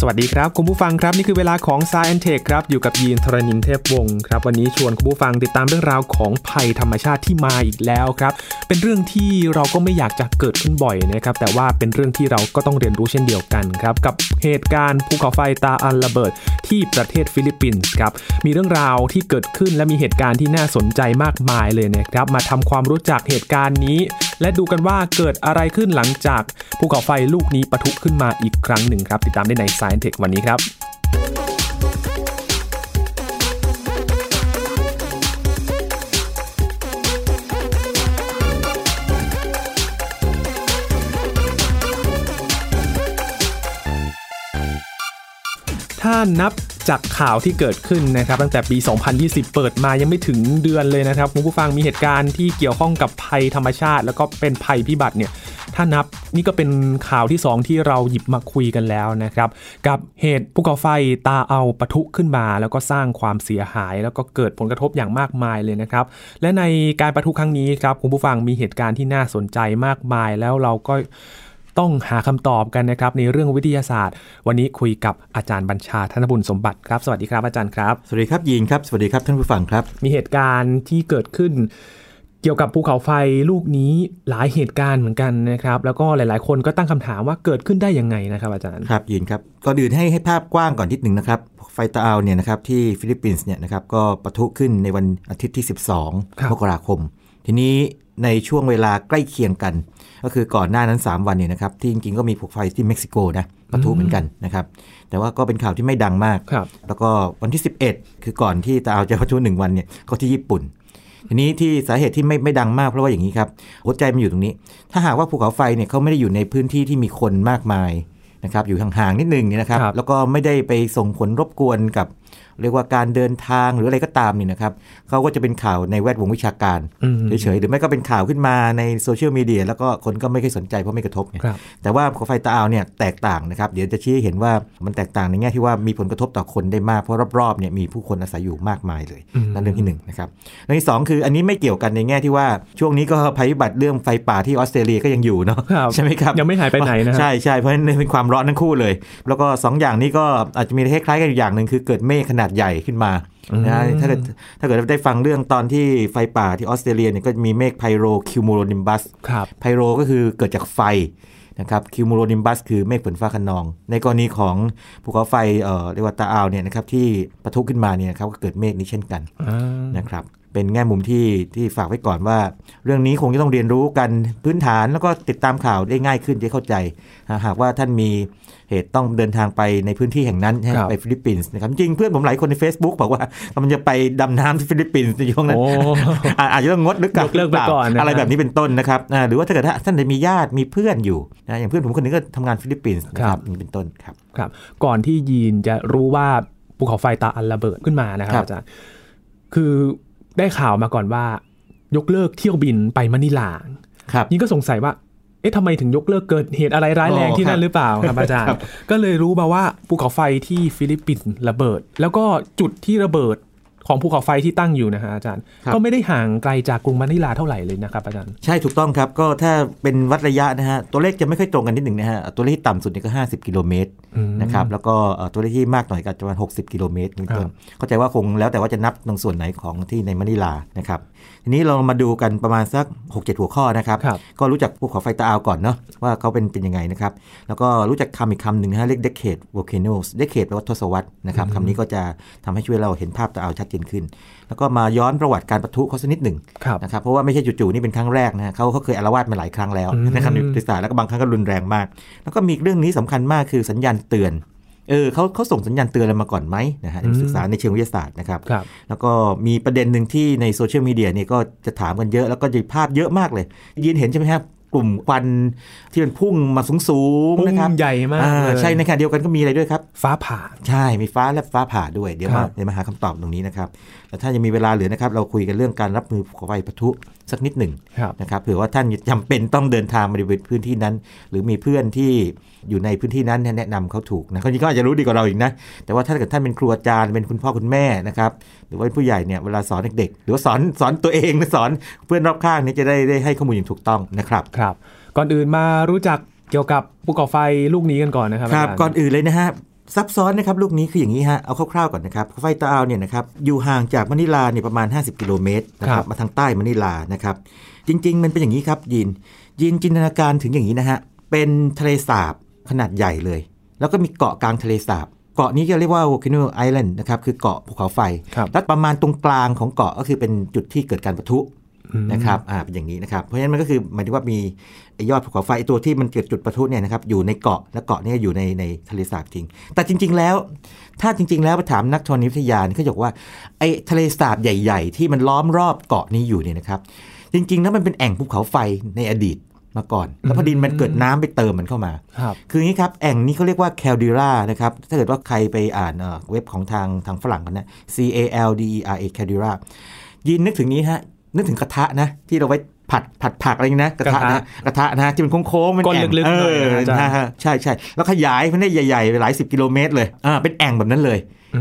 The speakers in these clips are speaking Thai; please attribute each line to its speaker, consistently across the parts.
Speaker 1: สวัสดีครับ คุณผู้ฟังครับ นี่คือเวลาของ s ายแอนเทคครับ อยู่กับยีนทรณินเทพวงศ์ครับ วันนี้ชวนคุณผู้ฟังติดตามเรื่องราวของภัยธรรมชาติที่มาอีกแล้วครับ เป็นเรื่องที่เราก็ไม่อยากจะเกิดขึ้นบ่อยนะครับ แต่ว่าเป็นเรื่องที่เราก็ต้องเรียนรู้เช่นเดียวกันครับ กับ เหตุการณ์ภูเขาไฟตาอาลระเบิดที่ประเทศฟิลิปปินส์ครับ มีเรื่องราวที่เกิดขึ้นและมีเหตุการณ์ที่น่าสนใจมากมายเลยนะครับ มาทำความรู้จักเหตุการณ์นี้ และดูกันว่าเกิดอะไรขึ้นหลังจากภูเขาไฟลูกนี้ปะทุขึ้นมาอีกครั้งหนึ่งครับ ติดตามได้ใน Science Tech วันนี้ครับ ถ้านับจากข่าวที่เกิดขึ้นนะครับ ตั้งแต่ปี 2020 เปิดมายังไม่ถึงเดือนเลยนะครับคุณผู้ฟังมีเหตุการณ์ที่เกี่ยวข้องกับภัยธรรมชาติ แล้วก็เป็นภัยพิบัติเนี่ยถ้านับนี่ก็เป็นข่าวที่ 2 ที่เราหยิบมาคุยกันแล้วนะครับ กับเหตุภูเขาไฟตาเอาปะทุขึ้นมา แล้วก็สร้างความเสียหาย แล้วก็เกิดผลกระทบอย่างมากมายเลยนะครับ และในการปะทุครั้งนี้ครับคุณผู้ฟังมีเหตุการณ์ที่น่าสนใจมากมายแล้วเราก็ ต้องหาคำตอบกันนะครับในเรื่องวิทยาศาสตร์ วันนี้คุยกับอาจารย์บัญชาธนบุญสมบัติครับ สวัสดีครับอาจารย์ครับ
Speaker 2: สวัสดีครับยีนครับ สวัสดีครับท่านผู้ฟังครับ
Speaker 1: มีเหตุการณ์ที่เกิดขึ้นเกี่ยวกับภูเขาไฟลูกนี้หลายเหตุการณ์เหมือนกันนะครับ แล้วก็หลาย ๆ คนก็ตั้งคำถามว่าเกิดขึ้นได้ยังไงนะครับอาจารย์
Speaker 2: ครับยีนครับก่อนอื่นให้ให้ภาพกว้างก่อนนิดหนึ่งนะครับไฟตาอาลเนี่ยนะครับที่ฟิลิปปินส์เนี่ยนะครับก็ปะทุขึ้นในวันอาทิตย์ที่
Speaker 1: ครับ
Speaker 2: 12 มกราคม ทีนี้ ในช่วงเวลาใกล้เคียงกัน ก็คือก่อนหน้านั้น 3 วันเนี่ยนะครับ ที่จริงๆก็มีภูเขาไฟที่เม็กซิโกนะปะทุเหมือนกันนะครับ แต่ว่าก็เป็นข่าวที่ไม่ดังมาก
Speaker 1: ครับ
Speaker 2: แล้วก็วันที่ 11 คือก่อนที่ตาอาวจะปะทุหนึ่งวันเนี่ยก็ที่ญี่ปุ่นทีนี้ที่สาเหตุที่ไม่ไม่ดังมากเพราะว่าอย่างนี้ครับหัวใจมันอยู่ตรงนี้ ถ้าหากว่าภูเขาไฟเนี่ยเขาไม่ได้อยู่ในพื้นที่ที่มีคนมากมายนะครับอยู่ห่างๆนิดนึงเนี่ยนะครับ
Speaker 1: ครับ
Speaker 2: แล้วก็ไม่ได้ไปส่งผลรบกวนกับ เรียกว่าการเดินทางหรืออะไรก็ตามนี่นะครับเขาก็จะเป็นข่าวในแวดวงวิชาการ
Speaker 1: อืม
Speaker 2: เฉยๆหรือไม่ก็เป็นข่าวขึ้นมาในโซเชียลมีเดียแล้วก็คนก็ไม่ค่อยสนใจเพราะไม่กระทบไง
Speaker 1: ครับ
Speaker 2: แต่ว่าภูเขาไฟตาอาวเนี่ยแตกต่างนะครับ เดี๋ยวจะชี้ให้เห็นว่ามันแตกต่างในแง่ที่ว่ามีผลกระทบต่อคนได้มากเพราะรอบๆเนี่ยมีผู้คนอาศัยอยู่มากมายเลย
Speaker 1: อืม
Speaker 2: นั่นเรื่องที่หนึ่งนะครับเรื่องที่สองคืออันนี้ไม่เกี่ยวกันในแง่ที่ว่าช่วงนี้ก็ภัยพิบัติเรื่องไฟป่าที่ออสเตรเลียก็ยังอยู่เนาะ
Speaker 1: ครับ
Speaker 2: ใช่ไหมครับ
Speaker 1: ยังไม่หายไปไหนนะฮะ
Speaker 2: ใช่ใช่เพราะฉะนั้นเป็นความร้อนทั้งคู่เลย แล้วก็สองอย่างนี้ก็อาจจะมีคล้ายๆกันอยู่อย่างหนึ่งคือเกิดเมฆขนาดใหญ่ขึ้นมานะฮะ
Speaker 1: อืม
Speaker 2: ถ้าเกิดถ้าเกิดได้ฟังเรื่องตอนที่ไฟป่าที่ออสเตรเลียเนี่ยก็จะมีเมฆไพโรคิวมูโรนิมบัส
Speaker 1: ครับ
Speaker 2: ไพโรก็คือเกิดจากไฟนะครับคิวมูโลนิมบัสคือเมฆฝนฟ้าคะนอง ในกรณีของภูเขาไฟเอ่อเรียกว่าตาอาลเนี่ยนะครับที่ปะทุขึ้นมาเนี่ยนะครับก็เกิดเมฆนี้เช่นกัน
Speaker 1: อ่า
Speaker 2: นะครับ เป็นแง่มุมที่ที่ฝากไว้ก่อนว่า เรื่องนี้คงจะต้องเรียนรู้กันพื้นฐานแล้วก็ติดตามข่าวได้ง่ายขึ้นจะเข้าใจ หาหากว่าท่านมีเหตุต้องเดินทางไปในพื้นที่แห่งนั้นนะฮะไปฟิลิปปินส์นะครับจริงเพื่อนผมหลายคนใน Facebook บอกว่ากำลังจะไปดำน้ำที่ฟิลิปปินส์ในช่วงนั้น
Speaker 1: โอ้
Speaker 2: อาอาจจะต้องงดหรือกลับ
Speaker 1: ยกเลิกไปก่อนนะ
Speaker 2: อะไรแบบนี้เป็นต้นนะครับอ่าหรือว่าถ้าเกิดถ้าท่านมีญาติมีเพื่อนอยู่นะอย่างเพื่อนผมคนหนึ่งก็ทำงานฟิลิปปินส์นะครับนี่เป็นต้นครับ
Speaker 1: ครับ ก่อนที่ยินจะรู้ว่าภูเขาไฟตาอัลระเบิดขึ้นมานะครับ
Speaker 2: ครับ
Speaker 1: อาจารย์คือ ได้ข่าวมาก่อนว่า ยกเลิกเที่ยวบินไปมะนิลา
Speaker 2: ครับ
Speaker 1: นี่ก็สงสัยว่า เอ๊ะทำไมถึงยกเลิกเกิดเหตุอะไรร้ายแรง
Speaker 2: อ๋อ
Speaker 1: ที่นั่น
Speaker 2: ครั
Speaker 1: น
Speaker 2: บ
Speaker 1: หรือเปล่าครับอาจารย์
Speaker 2: ครับ
Speaker 1: ก็เลยรู้มาว่าภูเขาไฟที่ฟิลิปปินส์ระเบิด แล้วก็จุดที่ระเบิด ของภูเขาไฟที่ตั้งอยู่นะฮะอาจารย์ ก็ไม่ได้ห่างไกลจากกรุงมะนิลาเท่าไหร่เลยนะครับอาจารย์
Speaker 2: ใช่ถูกต้องครับ ก็ถ้าเป็นวัดระยะนะฮะตัวเลขจะไม่ค่อยตรงกันนิดหนึ่งนะฮะตัวเลขที่ต่ำสุดนี่ก็ 50 กิโลเมตร
Speaker 1: อืม
Speaker 2: นะครับแล้วก็เอ่อตัวเลขที่มากหน่อยก็จะประมาณ60 กิโลเมตรเป็นต้น
Speaker 1: ครับ
Speaker 2: เข้าใจว่าคงแล้วแต่ว่าจะนับตรงส่วนไหนของที่ในมะนิลานะครับทีนี้เรามาดูกันประมาณสัก 6-7 หัวข้อนะครับ
Speaker 1: ครับ
Speaker 2: ก็รู้จักภูเขาไฟตาอาวก่อนเนาะว่าเขาเป็นเป็นยังไงนะครับแล้วก็รู้จักคำอีกคำหนึ่งนะฮะเรียก decade volcanoes decade แปลว่าทศวรรษนะครับคำนี้ก็จะทำให้ช่วยเราเห็นภาพตาอาวชัดเจนขึ้น แล้วก็มาย้อนประวัติการปะทุเขาสักนิดหนึ่ง
Speaker 1: ครับ
Speaker 2: นะครับเพราะว่าไม่ใช่จู่ๆนี่เป็นครั้งแรกนะฮะเขาเขาเคยอารวาสมาหลายครั้งแล้ว
Speaker 1: อืม
Speaker 2: นะครับในประวัติศาสตร์แล้วก็บางครั้งก็รุนแรงมาก แล้วก็มีอีกเรื่องนี้สำคัญมากคือสัญญาณเตือนเออเขาเขาส่งสัญญาณเตือนอะไรมาก่อนไหมนะฮะในศึกษาในเชิงวิทยาศาสตร์นะครับ
Speaker 1: ครับ
Speaker 2: แล้วก็มีประเด็นหนึ่งที่ในโซเชียลมีเดียเนี่ยก็จะถามกันเยอะ แล้วก็จะภาพเยอะมากเลย ยินเห็นใช่ไหมครับ กลุ่มควันที่มันพุ่งมาสูง
Speaker 1: พุ่
Speaker 2: ๆนะครับ
Speaker 1: งใหญ่มาก
Speaker 2: อ่า
Speaker 1: เลย
Speaker 2: ใช่ในขณะเดียวกันก็มีอะไรด้วยครับ
Speaker 1: ฟ้าผ่า
Speaker 2: ใช่มีฟ้าและฟ้าผ่าด้วยเดี๋ยว
Speaker 1: ครั
Speaker 2: มา
Speaker 1: บ
Speaker 2: เดี๋ยวมาหาคำตอบตรงนี้นะครับแต่ถ้ายังมีเวลาเหลือนะครับ เราคุยกันเรื่องการรับมือของไฟปะทุสักนิดหนึ่ง
Speaker 1: ครับ
Speaker 2: นะครับเผื่อว่าท่านจำเป็นต้องเดินทางมาบริเวณพื้นที่นั้น หรือมีเพื่อนที่อยู่ในพื้นที่นั้นแนะนำเขาถูกนะคนนี้ก็อาจจะรู้ดีกว่าเราอีกนะ แต่ว่าถ้าเกิดท่านเป็นครูอาจารย์เป็นคุณพ่อคุณแม่นะครับหรือว่าเป็นผู้ใหญ่เนี่ยเวลาสอนเด็กๆหรือว่าสอนสอนตัวเองหรือสอนเพื่อนรอบข้างเนี่ยจะได้ได้ให้ข้อมูลอย่างถูกต้องนะครับ
Speaker 1: ครับ ก่อนอื่นมารู้จักเกี่ยวกับภูเขาไฟลูกนี้กันก่อนนะครับ
Speaker 2: ครับา
Speaker 1: จาย์
Speaker 2: ก่อนอื่นเลยนะฮะ ซับซ้อนนะครับลูกนี้คืออย่างนี้ฮะเอาคร่าวๆก่อนนะครับไฟตาอาวเนี่ยนะครับอยู่ห่างจากมะนิลาเนี่ยประมาณ 50 กิโลเมตรนะค
Speaker 1: ครั
Speaker 2: รับบมาทางใต้มะนิลานะครับจริง ๆ มันเป็นอย่างนี้ครับยินยินจินตนาการถึงอย่างนี้นะฮะเป็นทะเลสาบขนาดใหญ่เลย แล้วก็มีเกาะกลางทะเลสาบเกาะนี้ก็เรียกว่า volcano island นะครับคือเกาะภูเขาไฟ
Speaker 1: ครับ
Speaker 2: และประมาณตรงกลางของเกาะก็คือเป็นจุดที่เกิดการปะทุ
Speaker 1: อืม
Speaker 2: นะครับอ่าเป็นอย่างนี้นะครับ เพราะฉะนั้นมันก็คือหมายถึงว่ามีไอ้ยอดภูเขาไฟไอ้ตัวที่มันเกิดจุดประทุเนี่ยนะครับอยู่ในเกาะและเกาะเนี้อยู่ในในทะเลสาบจริง แต่จริง ๆ แล้ว ถ้าจริง ๆ แล้วไปถามนักธรณีวิทยาเนี่ยเขาจะบอกว่าไอ้ทะเลสาบใหญ่ ๆ ที่มันล้อมรอบเกาะนี้อยู่เนี่ยนะครับ จริงๆแล้วมันเป็นแอ่งภูเขาไฟในอดีตมาก่อน แล้วพอดินมันเกิดน้ำไปเติมมันเข้ามา
Speaker 1: ครับ
Speaker 2: คืออย่างนี้ครับ แอ่งนี้เขาเรียกว่าแคลดิรานะครับ ถ้าเกิดว่าใครไปอ่านเอ่อเว็บของทางทางฝรั่งกันนะ C A L D E R A แคลดิรายินนึกถึงนี้ฮะ นึกถึงกระทะนะที่เราไว้ผัดผัดผักอะไรอย่างนี้นะกระทะ
Speaker 1: กระทะ
Speaker 2: นะกระทะนะที่มันโค้งๆมัน
Speaker 1: ก้น
Speaker 2: แอ่ง
Speaker 1: ลึกๆ
Speaker 2: เอ
Speaker 1: หน่อย
Speaker 2: อ
Speaker 1: นะอาจารย์
Speaker 2: นะฮะใช่ใช่แล้วขยายมันได้ใหญ่ๆไปหลายสิบกิโลเมตรเลยอ่าเป็นแอ่งแบบนั้นเลย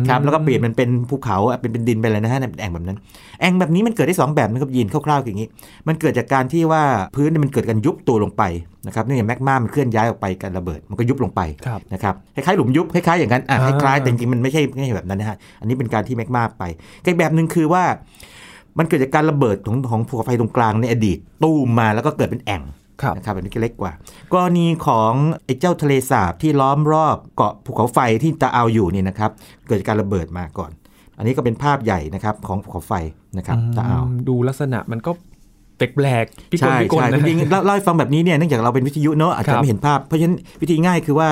Speaker 2: ครับแล้วก็เปลี่ยนมันเป็นภูเขาอะเป็นเป็นดินไปเลยนะฮะเป็นแอ่งแบบนั้น แอ่งแบบนี้มันเกิดได้สองแบบนะครับยินคร่าวๆอย่างนี้ มันเกิดจากการที่ว่าพื้นเนี่ยมันเกิดการยุบตัวลงไปนะครับเนื่องจากแมกมามันเคลื่อนย้ายออกไปการระเบิดมันก็ยุบลงไป
Speaker 1: ครับ
Speaker 2: นะครับคล้ายๆหลุมยุบคล้ายๆอย่างนั้นอะค
Speaker 1: อ่า
Speaker 2: ล้ายๆแต่จริงๆมันไม่ใช่ไม่ใช่แบบนั้นนะฮะอันนี้เป็นการที่แมกมาไปอีกแบบหนึ่งคือว่า มันเกิดจากการระเบิดของของภูเขาไฟตรงกลางในอดีตตู้มมาแล้วก็เกิดเป็นแอ่ง
Speaker 1: ครับ
Speaker 2: นะครับอันนี้ก็เล็กกว่ากรณีของไอ้เจ้าทะเลสาบที่ล้อมรอบเกาะภูเขาไฟที่ตะเอาอยู่เนี่ยนะครับ เกิดจากการระเบิดมาก่อน อันนี้ก็เป็นภาพใหญ่นะครับของภูเขาไฟนะครับตะเอา
Speaker 1: มดูลักษณะมันก็แปลกๆพิกล
Speaker 2: ใช่
Speaker 1: พิกล
Speaker 2: ใช่
Speaker 1: นะ
Speaker 2: จริงๆเล่าเล่าให้ฟังแบบนี้เนี่ยเนื่องจากเราเป็นวิทยุเนอะอาจ
Speaker 1: ครั
Speaker 2: จะ
Speaker 1: บ
Speaker 2: ไม่เห็นภาพ เพราะฉะนั้นวิธีง่ายคือว่า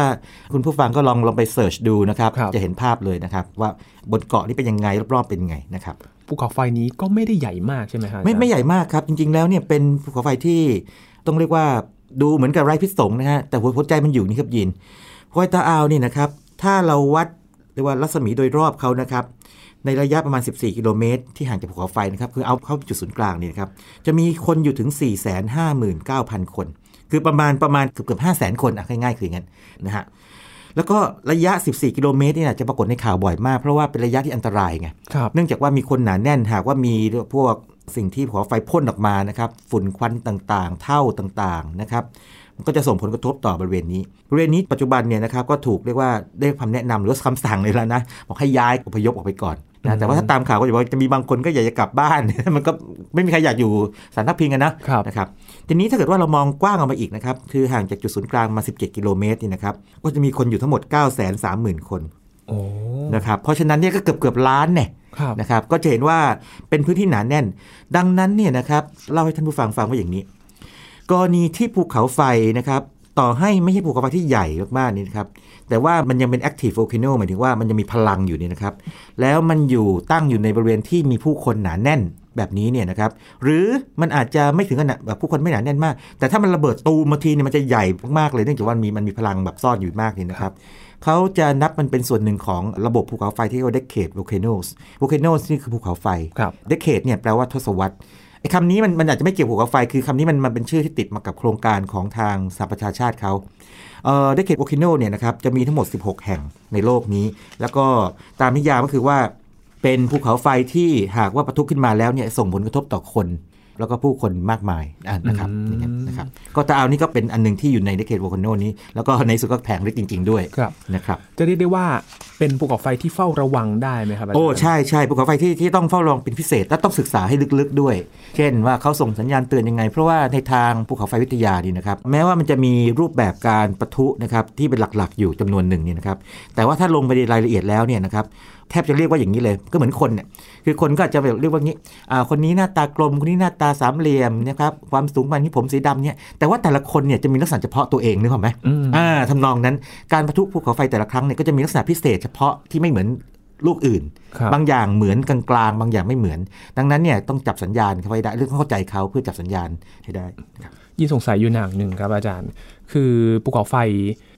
Speaker 2: คุณผู้ฟังก็ลองลองไปเสิร์ชดูนะครับ
Speaker 1: ครับ
Speaker 2: จะเห็นภาพเลยนะครับ ว่าบนเกาะนี่เป็นยังไงรอบๆเป็นยังไงนะครับ
Speaker 1: ภูเขาไฟนี้ก็ไม่ได้ใหญ่มากใช่ไหมฮะ
Speaker 2: ไม่ไม่ใหญ่มากครับ จริง ๆ แล้วเนี่ยเป็นภูเขาไฟที่ต้องเรียกว่าดูเหมือนกับไร้พิษสงนะฮะแต่หัวใจมันอยู่นี่ครับยินภูเขาตาอาวนี่นะครับ ถ้าเราวัดเรียกว่ารัศมีโดยรอบเขานะครับ ในระยะประมาณ 14 กิโลเมตร ที่ห่างจากภูเขาไฟนะครับ คือเอาเข้าจุดศูนย์กลางนี่นะครับ จะมีคนอยู่ถึง 459,000 คน คือประมาณประมาณเกือบเกือบ500,000 คนอะง่ายๆ คืออย่างนั้นนะฮะ แล้วก็ระยะ 14 กิโลเมตรนี่นะจะปรากฏในข่าวบ่อยมาก เพราะว่าเป็นระยะที่อันตรายไง
Speaker 1: ครับ
Speaker 2: เนื่องจากว่ามีคนหนาแน่นหากว่ามีพวกสิ่งที่ภูเขาไฟพ่นออกมานะครับฝุ่นควันต่างๆ เท่าต่างๆนะครับมันก็จะส่งผลกระทบต่อบริเวณนี้ บริเวณนี้ปัจจุบันเนี่ยนะครับก็ถูกเรียกว่าได้คำแนะนำหรือว่าคำสั่งเลยแล้วนะบอกให้ย้ายอพยพออกไปก่อน นะแต่ว่าถ้าตามข่าวก็จะบอกว่าจะมีบางคนก็อยากจะกลับบ้าน มันก็ไม่มีใครอยากอยู่สารทับพิงกันนะครับนะครับทีนี้ถ้าเกิดว่าเรามองกว้างออกมาอีกนะครับคือห่างจากจุดศูนย์กลางมา 17 กิโลเมตรนี่นะครับก็จะมีคนอยู่ทั้งหมด 9 3 0 0 0 0 คน
Speaker 1: โอ้
Speaker 2: นะครับเพราะฉะนั้นเนี่ยก็เกือบเกือบล้านเนี่ย
Speaker 1: ครับ
Speaker 2: นะครับก็จะเห็นว่าเป็นพื้นที่หนาแน่น ดังนั้นเนี่ยนะครับเล่าให้ท่านผู้ฟังฟังว่าอย่างนี้กรณีที่ภูเขาไฟนะครับ ต่อให้ไม่ใช่ภูเขาไฟที่ใหญ่มากๆนี่นะครับ แต่ว่ามันยังเป็น active volcano หมายถึงว่ามันยังมีพลังอยู่นี่นะครับ แล้วมันอยู่ตั้งอยู่ในบริเวณที่มีผู้คนหนาแน่นแบบนี้เนี่ยนะครับ หรือมันอาจจะไม่ถึงขนาดแบบผู้คนไม่หนาแน่นมาก แต่ถ้ามันระเบิดตูมมาทีเนี่ยมันจะใหญ่มากๆเลยเนื่องจากว่ามันมีมันมีพลังแบบซ่อนอยู่มากนี่นะครับเขาจะนับมันเป็นส่วนหนึ่งของระบบภูเขาไฟที่เรียกว่า decade volcanoes volcanoes นี่คือภูเขาไฟ
Speaker 1: ครับ
Speaker 2: decade เนี่ยแปลว่าทศวรรษ ไอ้คำนี้มันมันอาจจะไม่เกี่ยวกับไฟ คือคำนี้มันมันเป็นชื่อที่ติดมากับโครงการของทางสหประชาชาติเขาเอ่อได้เขตโอคิโนเนี่ยนะครับจะมีทั้งหมด 16 แห่งในโลกนี้ แล้วก็ตามนิยามก็คือว่าเป็นภูเขาไฟที่หากว่าปะทุขึ้นมาแล้วเนี่ยส่งผลกระทบต่อคน แล้วก็ผู้คนมากมายอะนะครับ
Speaker 1: อืม
Speaker 2: อย่างเงี้ยนะครับก็ตาเอานี่ก็เป็นอันหนึงที่อยู่ใน decade volcano นี้ แล้วก็ในสุดก็แผงฤทธิ์จริง ๆ ด้วย
Speaker 1: ครับ
Speaker 2: นะครับ
Speaker 1: จะเรียกได้ว่าเป็นภูเขาไฟที่เฝ้าระวังได้ไหมครับาจารย์
Speaker 2: โอ้ใช่ใช่ภูเขาไฟที่ที่ต้องเฝ้าระวังเป็นพิเศษและต้องศึกษาให้ลึกๆด้วย เช่นว่าเขาส่งสัญญาณเตือนยังไง เพราะว่าในทางภูเขาไฟวิทยานี่นะครับแม้ว่ามันจะมีรูปแบบการปะทุนะครับที่เป็นหลักๆ อยู่จำนวนหนึ่งเนี่ยนะครับแต่ว่าถ้าลงไปในรายละเอียดแล้วเนี่ยนะครับ แทบจะเรียกว่าอย่างนี้เลย ก็เหมือนคนเนี่ยคือคนก็อาจจะแบบเรียกว่างี้อ่าคนนี้หน้าตากลมคนนี้หน้าตาสามเหลี่ยมนะครับความสูงประมาณนี้ผมสีดำเนี่ยแต่ว่าแต่ละคนเนี่ยจะมีลักษณะเฉพาะตัวเองนึกออกไหม
Speaker 1: อืม
Speaker 2: อ่าทำนองนั้นการประทุภูเขาไฟแต่ละครั้งเนี่ยก็จะมีลักษณะพิเศษเฉพาะที่ไม่เหมือนลูกอื่น
Speaker 1: ครับ
Speaker 2: บางอย่างเหมือนกลางๆ บางอย่างไม่เหมือน ดังนั้นเนี่ยต้องจับสัญญาณเขาไว้ได้หรือต้องเข้าใจเขาเพื่อจับสัญญาณให้ได้นะครับ
Speaker 1: ยิ่งสงสัยอยู่อย่างหนึ่งครับอาจารย์ คือภูเขาไฟ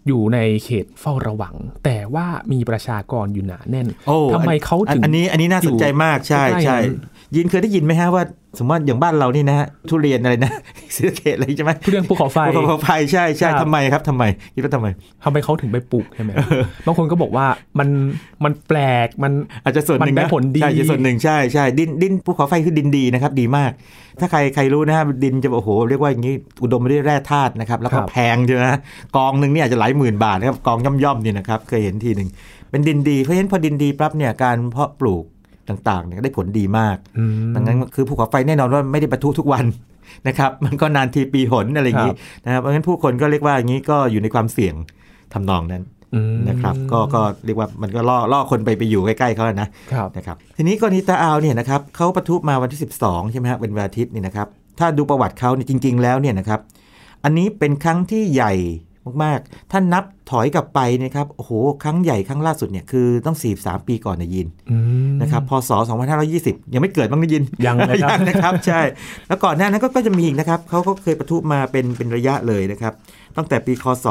Speaker 1: อยู่ในเขตเฝ้าระวัง แต่ว่ามีประชากรอยู่หนาแน่น
Speaker 2: โอ้
Speaker 1: ทำไมเขาถึง
Speaker 2: อันนี้อันนี้น่าสนใจมากใช่
Speaker 1: ใกล้ๆ
Speaker 2: ใช่
Speaker 1: นั้น
Speaker 2: ยินเคยได้ยินไหมฮะว่า สมมติว่าอย่างบ้านเรานี่นะฮะทุเรียนอะไรนะศรีสะเกดอะไรใช่ไหม
Speaker 1: ทุเรียนภูเขาไฟ
Speaker 2: ภูเขาไฟใช่ใช่
Speaker 1: ครับ
Speaker 2: ทำไมครับทำไมคิดว่าทำไม
Speaker 1: ทำไมเขาถึงไปปลูกใช่ไหมบางคนก็บอกว่ามันมันแปลกมัน
Speaker 2: อาจจะส่วนหนึ่ง
Speaker 1: มันได้
Speaker 2: นะ
Speaker 1: ผลดี
Speaker 2: ใช่จะส่วนหนึ่งใช่ใช่ดินดินภูเขาไฟคือดินดีนะครับ ดีมาก ถ้าใครใครรู้นะฮะดินจะโอ้โหเรียกว่าอย่างนี้อุดมไปด้วยแร่ธาตุนะครับแล้วก็
Speaker 1: ครับ
Speaker 2: แพงใช่ไหมกองหนึ่งเนี่ยอาจจะหลายหมื่นบาทนะครับกองย่อมๆเนี่ยนะครับเคยเห็นทีหนึ่งเป็นดินดีเพราะฉะนั้นพอดินดีปั๊บเนี่ยการเพาะปลูก ต่างๆเนี่ยได้ผลดีมาก
Speaker 1: อืม
Speaker 2: ดังนั้นคือภูเขาไฟแน่นอนว่าไม่ได้ประทุทุกวันนะครับ มันก็นานทีปีหนอะไรอย่างนี้นะครับ เพราะฉะนั้นผู้คนก็เรียกว่าอย่างนี้ก็อยู่ในความเสี่ยงทำนองนั้น
Speaker 1: อืม
Speaker 2: นะครับ ก็ก็เรียกว่ามันก็ล่อล่อคนไปไปอยู่ใกล้ๆเขาอะนะครับนะครับ ทีนี้กรณีตาอาวเนี่ยนะครับเขาประทุมาวันที่ 12ใช่ไหมฮะเป็นวันอาทิตย์นี่นะครับ ถ้าดูประวัติเขาเนี่ยจริง ๆ แล้วเนี่ยนะครับ อันนี้เป็นครั้งที่ใหญ่ มากๆ ถ้านับถอยกลับไปนะครับ โอ้โห ครั้งใหญ่ครั้งล่าสุดเนี่ยคือต้อง 43 ปีก่อนนะยิน
Speaker 1: อืม
Speaker 2: นะครับ พศ 2520 ยังไม่เกิดบ้างนะยิน
Speaker 1: ยังเลยครับ
Speaker 2: นะครับ ใช่ แล้วก่อนหน้านั้นก็ก็จะมีอีกนะครับ เขาก็เคยประทุมาเป็นเป็นระยะเลยนะครับ ตั้งแต่ปีคศ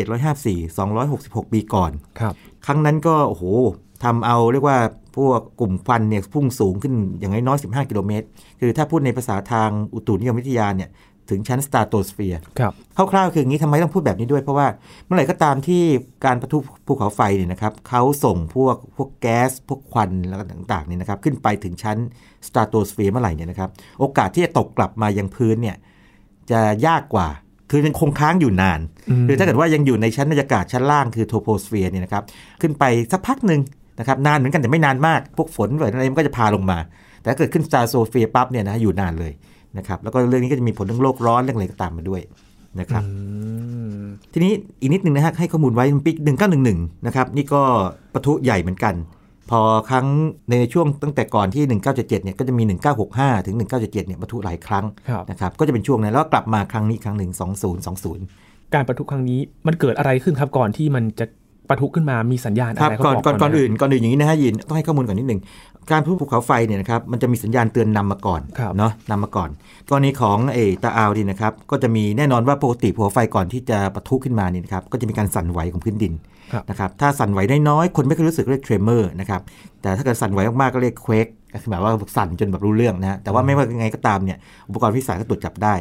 Speaker 2: 1754 266 ปีก่อน
Speaker 1: ครับ
Speaker 2: ครั้งนั้นก็ โอ้โหทำเอาเรียกว่าพวกกลุ่มควันเนี่ยพุ่งสูงขึ้นอย่างน้อยๆ15 กิโลเมตร คือถ้าพูดในภาษาทางอุตุนิยมวิทยาเนี่ย ถึงชั้นสตราโตสเฟียร์
Speaker 1: ครับ
Speaker 2: คร่าวๆคืออย่างนี้ทำไมต้องพูดแบบนี้ด้วย เพราะว่าเมื่อไหร่ก็ตามที่การปะทุภูเขาไฟเนี่ยนะครับเขาส่งพวกพวกแก๊สพวกควันแล้วก็ต่างๆเนี่ยนะครับขึ้นไปถึงชั้นสตราโตสเฟียร์เมื่อไหร่เนี่ยนะครับโอกาสที่จะตกกลับมายังพื้นเนี่ยจะยากกว่าคือยังคงค้างอยู่นาน
Speaker 1: อืม
Speaker 2: คือถ้าเกิดว่ายังอยู่ในชั้นบรรยากาศชั้นล่างคือโทโพสเฟียร์เนี่ยนะครับขึ้นไปสักพักหนึ่งนะครับนานเหมือนกันแต่ไม่นานมาก พวกฝนฝนอะไรมันก็จะพาลงมา แต่ถ้าเกิดขึ้นสตราโซเฟียร์ปั๊บเนี่ยนะอยู่นานเลย นะครับแล้วก็เรื่องนี้ก็จะมีผลเรื่องโลกร้อนเรื่องอะไรก็ตามมาด้วยนะครับ
Speaker 1: อืม
Speaker 2: ทีนี้อีกนิดหนึ่งนะฮะให้ข้อมูลไว้ปีหนึ่งเก้าหนึ่งหนึ่งนะครับนี่ก็ปะทุใหญ่เหมือนกัน พอครั้งในช่วงตั้งแต่ก่อนที่ 1977เนี่ยก็จะมี 1965 ถึง 1977เนี่ยปะทุหลายครั้ง
Speaker 1: ครับ
Speaker 2: นะครับก็จะเป็นช่วงนั้นแล้วก็กลับมาครั้งนี้ครั้งหนึ่ง2020
Speaker 1: การประทุครั้งนี้มันเกิดอะไรขึ้นครับก่อนที่มันจะ ประทุขึ้นมามีสัญญาณ
Speaker 2: ค
Speaker 1: อะ
Speaker 2: รับ
Speaker 1: ไรเขา
Speaker 2: ก่อน
Speaker 1: บอก
Speaker 2: ก่อนก่อน
Speaker 1: ไหม
Speaker 2: อื่นก่อนอื่นอย่างนี้นะฮะยินต้องให้ข้อมูลก่อนนิดหนึ่งการพลุภูเขาไฟเนี่ยนะครับมันจะมีสัญญาณเตือนนำมาก่อน
Speaker 1: ครับ
Speaker 2: เนาะนำมาก่อนกรณีของเออตาอาวดีนะครับก็จะมีแน่นอนว่าปกติภูเขาไฟก่อนที่จะปะทุขึ้นมาเนี่ยนะครับก็จะมีการสั่นไหวของพื้นดิน
Speaker 1: ครับ
Speaker 2: นะครับถ้าสั่นไหวน้อยๆคนไม่เคยรู้สึกเรียกเทรมเมอร์นะครับแต่ถ้าเกิดสั่นไหวมากๆก็เรียกเควกก็คือหมายว่าสั่นจนแบบรู้เรื่องนะฮะแต่ว่าไม่ว่ายังไงก็ตามเนี่ยอุปกรณ์วิสัยก็ตรวจจับได้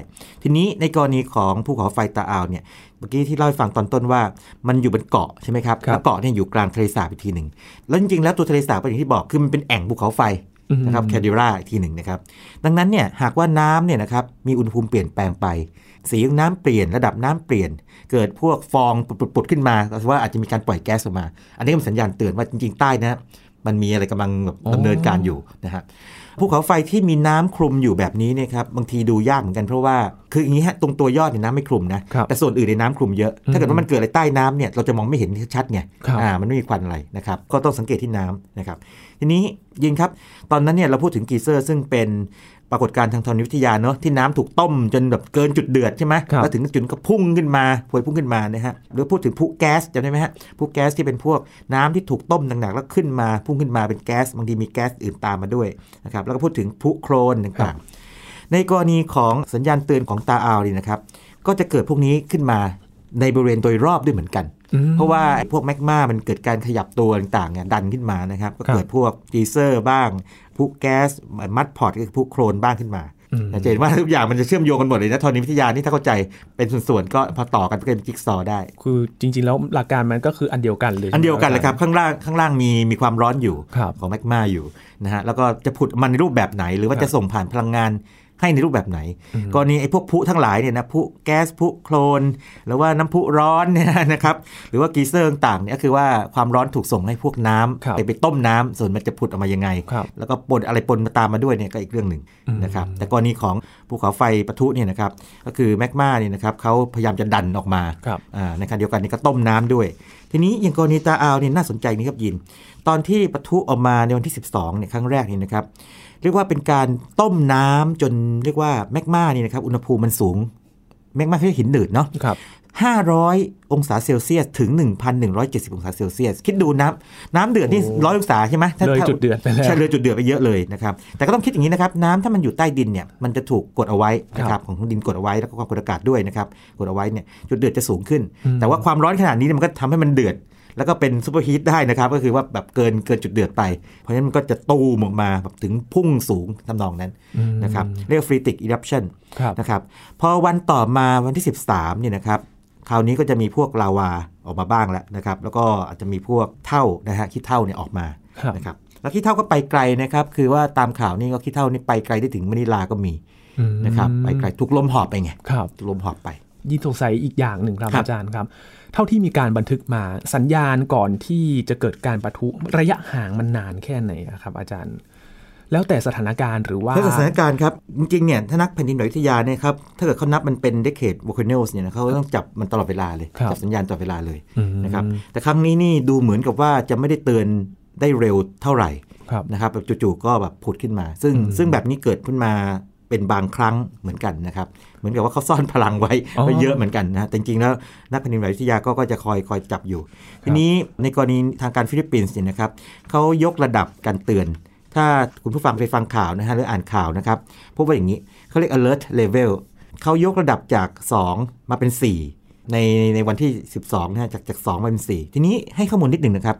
Speaker 2: ทีนี้ในกรณีของภูเขาไฟตาอาวเนี่ยเมื่อกี้ที่เล่าให้ฟังตอนต้นว่า มันอยู่บนเกาะใช่ไหมครับ
Speaker 1: ครับ
Speaker 2: แล้วเกาะเนี่ยอยู่กลางทะเลสาบอีกทีหนึ่งแล้วจริงๆแล้วตัวทะเลสาบก็อย่างที่บอกคือมันเป็นแอ่งภูเขาไฟ
Speaker 1: อืม
Speaker 2: นะครับแคดิราอีกทีหนึ่งนะครับ ดังนั้นเนี่ยหากว่าน้ำเนี่ยนะครับมีอุณหภูมิเปลี่ยนแปลงไป สีของน้ำเปลี่ยนระดับน้ำเปลี่ยน เกิดพวกฟองปุดๆขึ้นมาก็ว่าอาจจะมีการปล่อยแก๊สออกมา อันนี้เป็นสัญญาณเตือนว่าจริงๆใต้นะมันมีอะไรกำลังแบบดำเนินการอยู่นะครับ ภูเขาไฟที่มีน้ำคลุมอยู่แบบนี้เนี่ยครับบางทีดูยากเหมือนกันเพราะว่าคืออย่างนี้ฮะตรงตัวยอดเนี่ยน้ำไม่คลุมนะครับแต่ส่วนอื่นในน้ำคลุมเยอะ ถ้าเกิดว่ามันเกิดอะไรใต้น้ำเนี่ยเราจะมองไม่เห็นชัดไง
Speaker 1: ครับ
Speaker 2: อ่ามันไม่มีควันอะไรนะครับก็ต้องสังเกตที่น้ำนะครับทีนี้ยินครับตอนนั้นเนี่ยเราพูดถึงกีเซอร์ซึ่งเป็น ปรากฏการณ์ทางธรณีวิทยาเนอะที่น้ำถูกต้มจนแบบเกินจุดเดือดใช่ไหม
Speaker 1: ครับ
Speaker 2: แล้วถึงจุดก็พุ่งขึ้นมาพวยพุ่งขึ้นมานะฮะหรือพูดถึงพุแก๊สจำได้ไหมฮะพุแก๊สที่เป็นพวกน้ำที่ถูกต้มหนักๆแล้วขึ้นมาพุ่งขึ้นมาเป็นแก๊สบางทีมีแก๊สอื่นตามมาด้วยนะครับแล้วก็พูดถึงพุโคลนต่างๆในกรณีของสัญญาณเตือนของตาอัลนี่นะครับก็จะเกิดพวกนี้ขึ้นมา ในบริเวณโดยรอบด้วยเหมือนกัน
Speaker 1: อืม
Speaker 2: เพราะว่าไอ้พวกแมกมามันเกิดการขยับตัวต่างๆเนี่ยดันขึ้นมานะครับก็
Speaker 1: ครับ
Speaker 2: เกิดพวก geyser บ้างพวกแก๊ส mud pot ก็คือพวกโคลนบ้างขึ้นมา
Speaker 1: อืม
Speaker 2: จะเห็นว่าทุกอย่างมันจะเชื่อมโยงกันหมดเลยนะธรณีวิทยานี่ถ้าเข้าใจเป็นส่วนๆก็พอต่อกันก็เป็นจิ๊กซอว์ได้
Speaker 1: คือจริง ๆ แล้วหลักการมันก็คืออันเดียวกันเลย
Speaker 2: อันเดียวกันเลยครับข้างล่างข้างล่างมีมีความร้อนอยู่
Speaker 1: ครับ
Speaker 2: ของแมกมาอยู่นะฮะแล้วก็จะผุดมันในรูปแบบไหน หรือว่า
Speaker 1: ครับ
Speaker 2: จะส่งผ่านพลังงาน ให้ในรูปแบบไหน
Speaker 1: อืม
Speaker 2: กรณีไอ้พวกพุทั้งหลายเนี่ยนะพุแก๊สพุโครนหรือว่าน้ำพุร้อนเนี่ยนะครับหรือว่ากีเซอร์ต่างๆเนี่ยก็คือว่าความร้อนถูกส่งให้พวกน้ำ
Speaker 1: ครับ
Speaker 2: ไปไปต้มน้ำส่วนมันจะผุดออกมายังไง
Speaker 1: ครับ
Speaker 2: แล้วก็ปนอะไรปนมาตามมาด้วยเนี่ยก็อีกเรื่องหนึ่ง
Speaker 1: อืม
Speaker 2: นะครับแต่กรณีของภูเขาไฟปะทุเนี่ยนะครับก็คือแมกมาเนี่ยนะครับเขาพยายามจะดันออกมา
Speaker 1: ครับ
Speaker 2: อ่าในขณะเดียวกันนี่ก็ต้มน้ำด้วย ทีนี้อย่างกรณีตาอาวเนี่ยน่าสนใจนี่ครับยิน ตอนที่ปะทุออกมาในวันที่ 12เนี่ยครั้งแรกนี่นะครับ เรียกว่าเป็นการต้มน้ำจนเรียกว่าแมกมานี่นะครับอุณหภูมิมันสูงแมกมาคือหินหนืดเนาะ
Speaker 1: ครับ
Speaker 2: 500 องศาเซลเซียสถึง 1,170 องศาเซลเซียส คิดดูน้ำน้ำเดือดนี่
Speaker 1: โอ้
Speaker 2: ร้อยองศาใช่ไหมถ้า
Speaker 1: เลย
Speaker 2: ถ้า
Speaker 1: จุดเดือดไปแล้ว
Speaker 2: ใช่เลยจุดเดือดไปเยอะเลยนะครับ แต่ก็ต้องคิดอย่างนี้นะครับน้ำถ้ามันอยู่ใต้ดินเนี่ยมันจะถูกกดเอาไว้นะค
Speaker 1: ครั
Speaker 2: รับบของดินกดเอาไว้แล้วก็ความกดอากาศด้วยนะครับกดเอาไว้เนี่ยจุดเดือดจะสูงขึ้น
Speaker 1: อืม
Speaker 2: แต่ว่าความร้อนขนาดนี้เนี่ยมันก็ทำให้มันเดือด แล้วก็เป็น superheat ได้นะครับ ก็คือว่าแบบเกินเกินจุดเดือดไป เพราะฉะนั้นมันก็จะตูมออกมาแบบถึงพุ่งสูงทำนองนั้น
Speaker 1: อืม
Speaker 2: นะครับเรียก phreatic eruption
Speaker 1: ครับ
Speaker 2: นะครับพอวันต่อมาวันที่ 13เนี่ยนะครับคราวนี้ก็จะมีพวกลาวาออกมาบ้างแล้วนะครับ แล้วก็อาจจะมีพวกเถ้านะฮะขี้เถ้าเนี่ยออกมา
Speaker 1: ครับ
Speaker 2: นะครับแล้วขี้เถ้าก็ไปไกลนะครับ คือว่าตามข่าวนี่ก็ขี้เถ้านี่ไปไกลได้ถึงมะนิลาก็มี
Speaker 1: อืม
Speaker 2: นะครับไปไกลถูกลมหอบไปไง
Speaker 1: ครับ
Speaker 2: ถูกลมหอบไป
Speaker 1: ยิ่งสงสัยอีกอย่างหนึ่งครับ
Speaker 2: ครับ
Speaker 1: อาจารย์ครับ เท่าที่มีการบันทึกมาสัญญาณก่อนที่จะเกิดการประทุระยะห่างมันนานแค่ไหนอะครับ อาจารย์ แล้วแต่สถานการณ์หรือว่า
Speaker 2: ถ้าเกิดสถานการณ์ครับ จริงๆเนี่ยถ้านักแผ่นดินไหววิทยาเนี่ยครับถ้าเกิดเขานับมันเป็นเดเคดวอลค n น s เนี่ยนะเขาก็ต้องจับมันตลอดเวลาเลย
Speaker 1: ครับ
Speaker 2: จับสัญญาณตลอดเวลาเลย
Speaker 1: อืม
Speaker 2: นะครับแต่ครั้งนี้นี่ดูเหมือนกับว่าจะไม่ได้เตือนได้เร็วเท่าไหร่
Speaker 1: ครับ
Speaker 2: นะครับแบบจู่ๆก็แบบผุดขึ้นมา ซึ่ง
Speaker 1: อืม
Speaker 2: ซึ่งแบบนี้เกิดขึ้นมา เป็นบางครั้งเหมือนกันนะครับ เหมือนกับว่าเขาซ่อนพลังไว้
Speaker 1: อ๋อ
Speaker 2: ไว้เยอะเหมือนกันนะแต่จริงๆแล้วนักแผ่นดินไหววิทยาก็ก็จะคอยคอยจับอยู่ ทีนี้ในกรณีทางการฟิลิปปินส์เนี่ยนะครับเขายกระดับการเตือน ถ้าคุณผู้ฟังไปฟังข่าวนะฮะหรืออ่านข่าวนะครับพบว่าอย่างนี้เขาเรียก alert level เขายกระดับจาก 2 มาเป็น 4 ในในวันที่ 12นะฮะจากจาก 2 มาเป็น 4 ทีนี้ให้ข้อมูลนิดหนึ่งนะครับ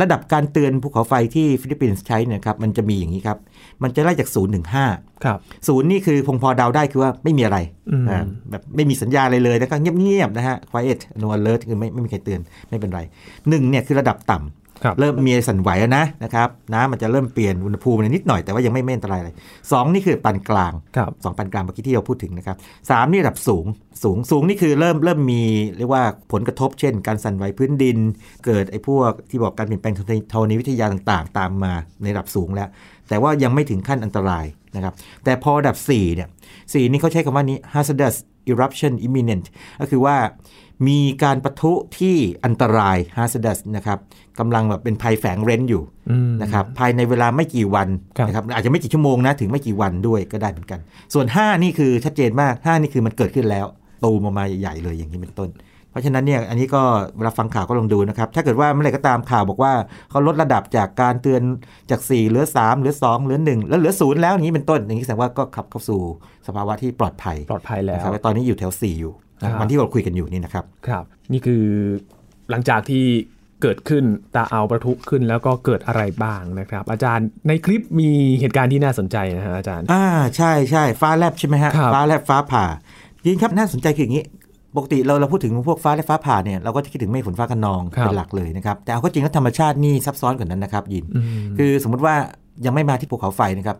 Speaker 2: ระดับการเตือนภูเขาไฟที่ฟิลิปปินส์ใช้เนยครับมันจะมีอย่างนี้ครับ มันจะไล่จาก0ถึง5
Speaker 1: ครับ
Speaker 2: ศูนย์นี่คือพงพอเดาได้คือว่าไม่มีอะไร
Speaker 1: อืม
Speaker 2: อ่าแบบไม่มีสัญญาอะไรเลยแล้วก็เงียบๆนะฮะ quiet no alert คือไม่ไม่มีใครเตือนไม่เป็นไรหนึ่งเนี่ยคือระดับต่ำ
Speaker 1: ครับ
Speaker 2: เริ่มมีสั่นไหวแล้วนะนะครับน้ำมันจะเริ่มเปลี่ยนอุณหภูมินิดหน่อยแต่ว่ายังไม่ไม่อันตรายอะไรสองนี่คือปานกลาง
Speaker 1: ครับ
Speaker 2: สองปานกลางเมื่อกี้ที่เราพูดถึงนะครับสามนี่ระดับสูงสูงสูงนี่คือเริ่มเริ่มมีเรียกว่าผลกระทบเช่น การสั่นไหวพื้นดิน เกิดไอ้พวกที่บอกการเปลี่ยนแปลงธรณีวิทยาต่างๆ ตามมาในระดับสูงแล้ว แต่ว่ายังไม่ถึงขั้นอันตรายนะครับแต่พอระดับ4เนี่ยสี่นี่เขาใช้คำว่านี้ hazardous eruption imminent ก็คือว่า มีการปะทุที่อันตราย hazardous นะครับกำลังแบบเป็นภัยแฝงเร้นอยู่
Speaker 1: อืม
Speaker 2: นะครับภายในเวลาไม่กี่วัน
Speaker 1: ครับ
Speaker 2: นะครับอาจจะไม่กี่ชั่วโมงนะถึงไม่กี่วันด้วยก็ได้เหมือนกัน ส่วน 5 นี่คือชัดเจนมาก 5 นี่คือมันเกิดขึ้นแล้วตูมออกมาใหญ่ๆเลยอย่างนี้เป็นต้น เพราะฉะนั้นเนี่ยอันนี้ก็เวลาฟังข่าวก็ลองดูนะครับถ้าเกิดว่าเมื่อไหร่ก็ตามข่าวบอกว่าเขาลดระดับจากการเตือนจาก 4 เหลือ 3 เหลือ 2 เหลือ 1 แล้วเหลือ0แล้วอย่างนี้เป็นต้นอย่างนี้แสดงว่าก็ขับเข้าสู่สภาวะที่ปลอดภัย
Speaker 1: ปลอดภัยแล้ว
Speaker 2: นะครับตอนนี้อยู่แถว4อยู่นะครับ วันที่เราคุยกันอยู่นี่นะครับ
Speaker 1: ครับ นี่คือหลังจากที่เกิดขึ้นตาเอาประทุขึ้นแล้วก็เกิดอะไรบ้างนะครับ อาจารย์ในคลิปมีเหตุการณ์ที่น่าสนใจนะฮะอาจารย์
Speaker 2: อ่าใช่ใช่ฟ้าแลบใช่ไหมฮะ
Speaker 1: ครับ
Speaker 2: ฟ้าแลบฟ้าผ่ายินครับน่าสนใจคืออย่างนี้ ปกติเราเราพูดถึงพวกฟ้าและฟ้าผ่าเนี่ยเราก็จะคิดถึงเมฆฝนฟ้าคะนอง
Speaker 1: ครับ
Speaker 2: เป็นหลักเลยนะครับแต่เอาก็จริงแล้วธรรมชาตินี่ซับซ้อนกว่านั้นนะครับยิน
Speaker 1: อืม
Speaker 2: คือสมมุติว่ายังไม่มาที่ภูเขาไฟนะครับ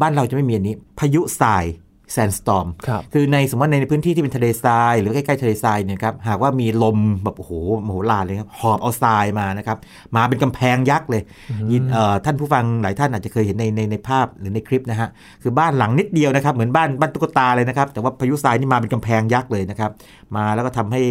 Speaker 2: บ้านเราจะไม่มีอันนี้ พายุทราย แซนสตอม
Speaker 1: ครับ
Speaker 2: คือในสมมติในพื้นที่ที่เป็นทะเลทราย หรือใกล้ๆทะเลทรายเนี่ยครับหากว่ามีลมแบบโอ้โหมโหฬารเลยครับหอบเอาทรายมานะครับมาเป็นกำแพงยักษ์เลยยินเอ่อท่านผู้ฟังหลายท่านอาจจะเคยเห็นในในในภาพหรือในคลิปนะฮะคือบ้านหลังนิดเดียวนะครับเหมือนบ้านบ้านตุ๊กตาเลยนะครับแต่ว่าพายุทรายนี่มาเป็นกำแพงยักษ์เลยนะครับมาแล้วก็ทำให้